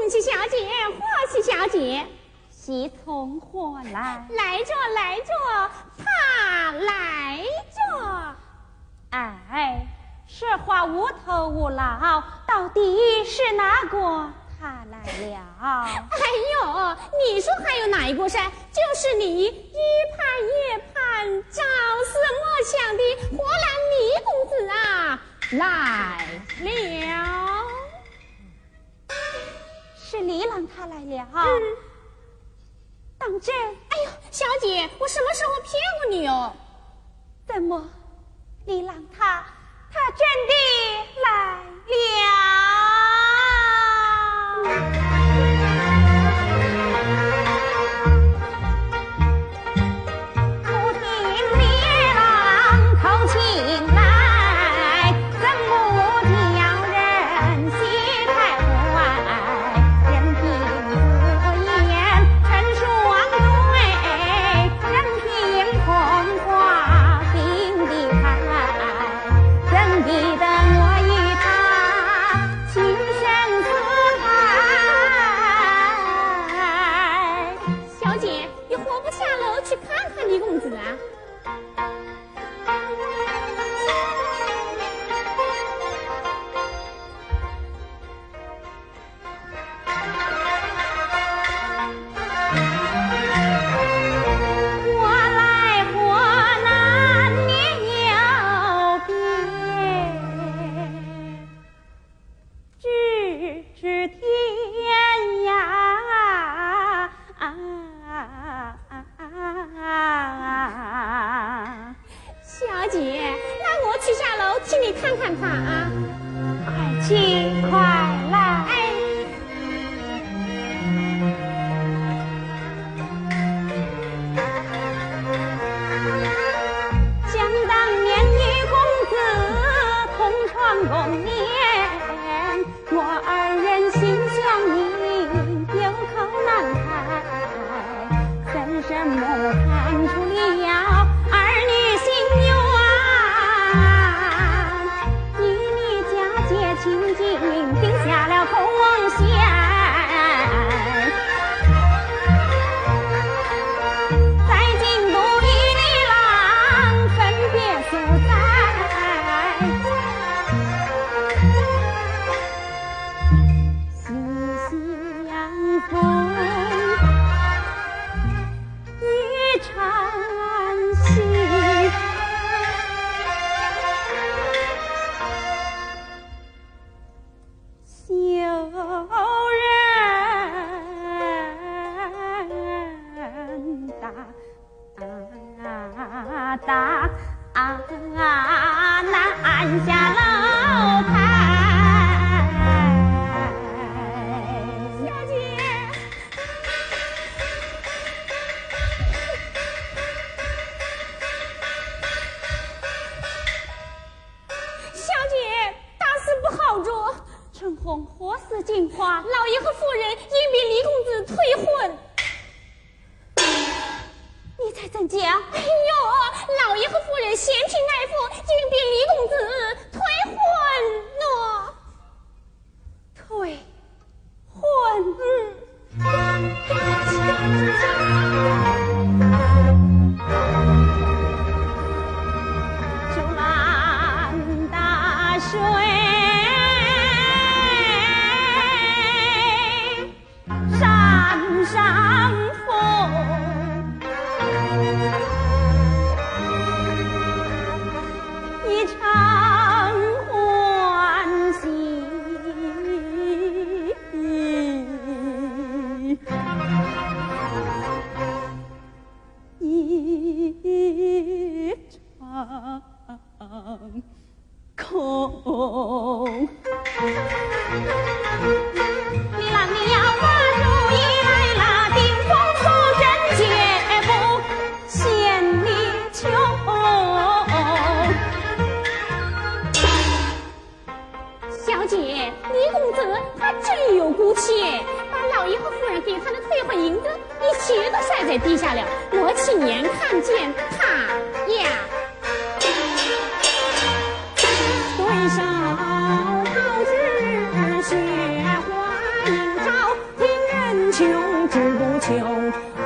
恭喜小姐霍喜小姐喜从何来？来着来着他来着。哎说话无头无脑到底是哪个？他来了。哎呦你说还有哪一个噻就是你一盼夜盼朝思暮想的河南李公子啊来了。李郎他来了。嗯，当真？哎呦，小姐，我什么时候骗过你哦？怎么，李郎他他真的来了？是天涯。小姐，那我去下楼替你看看他啊！快去，快来！杏花老爷和夫人志不求，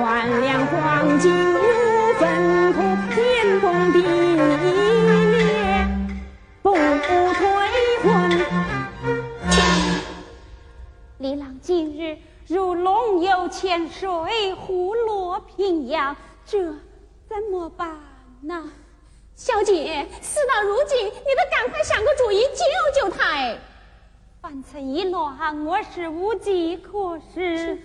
万两黄金又分天崩地裂，不退婚。李郎今日如龙游浅水，虎落平阳，这怎么办呢？小姐，事到如今，你得赶快想个主意救救他哎！凡此一乱，我是无计可施。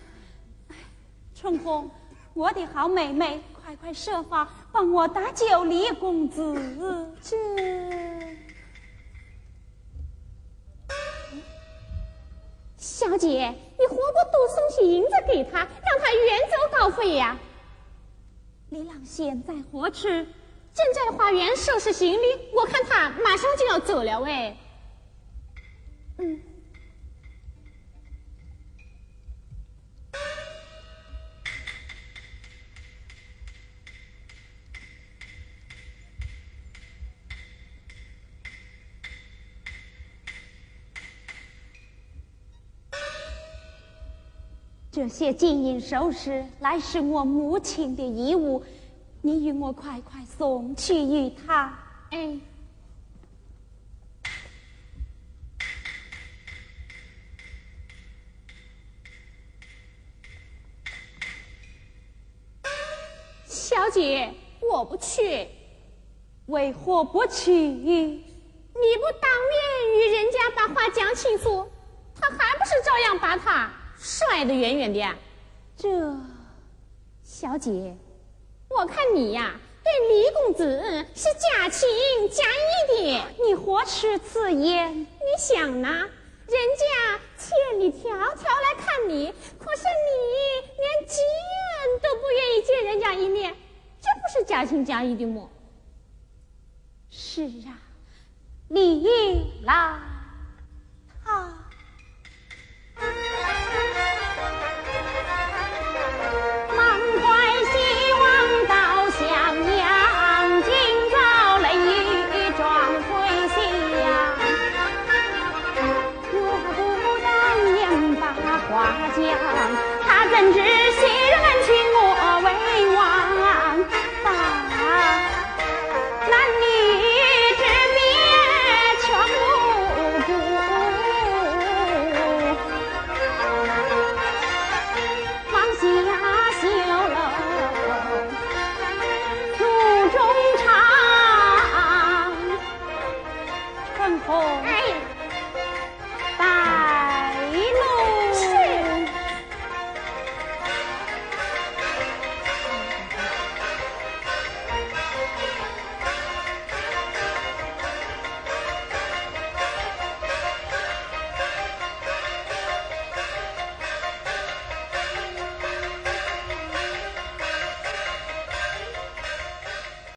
春红，我的好妹妹，快快设法帮我搭救李公子。这，小姐，你何不多送些银子给他，让他远走高飞呀？李郎现在何处？正在花园收拾行李，我看他马上就要走了。喂，嗯。这些金银首饰乃是我母亲的遗物，你与我快快送去与他。哎，小姐，我不去。为何不去？你不当面与人家把话讲清楚，他还不是照样把他甩得远远的。这，小姐，我看你呀，对李公子是假情假意的。你何出此言？你想呢？人家千里迢迢来看你，可是你连见都不愿意见人家一面，这不是假情假意的吗？是啊，你来啊！他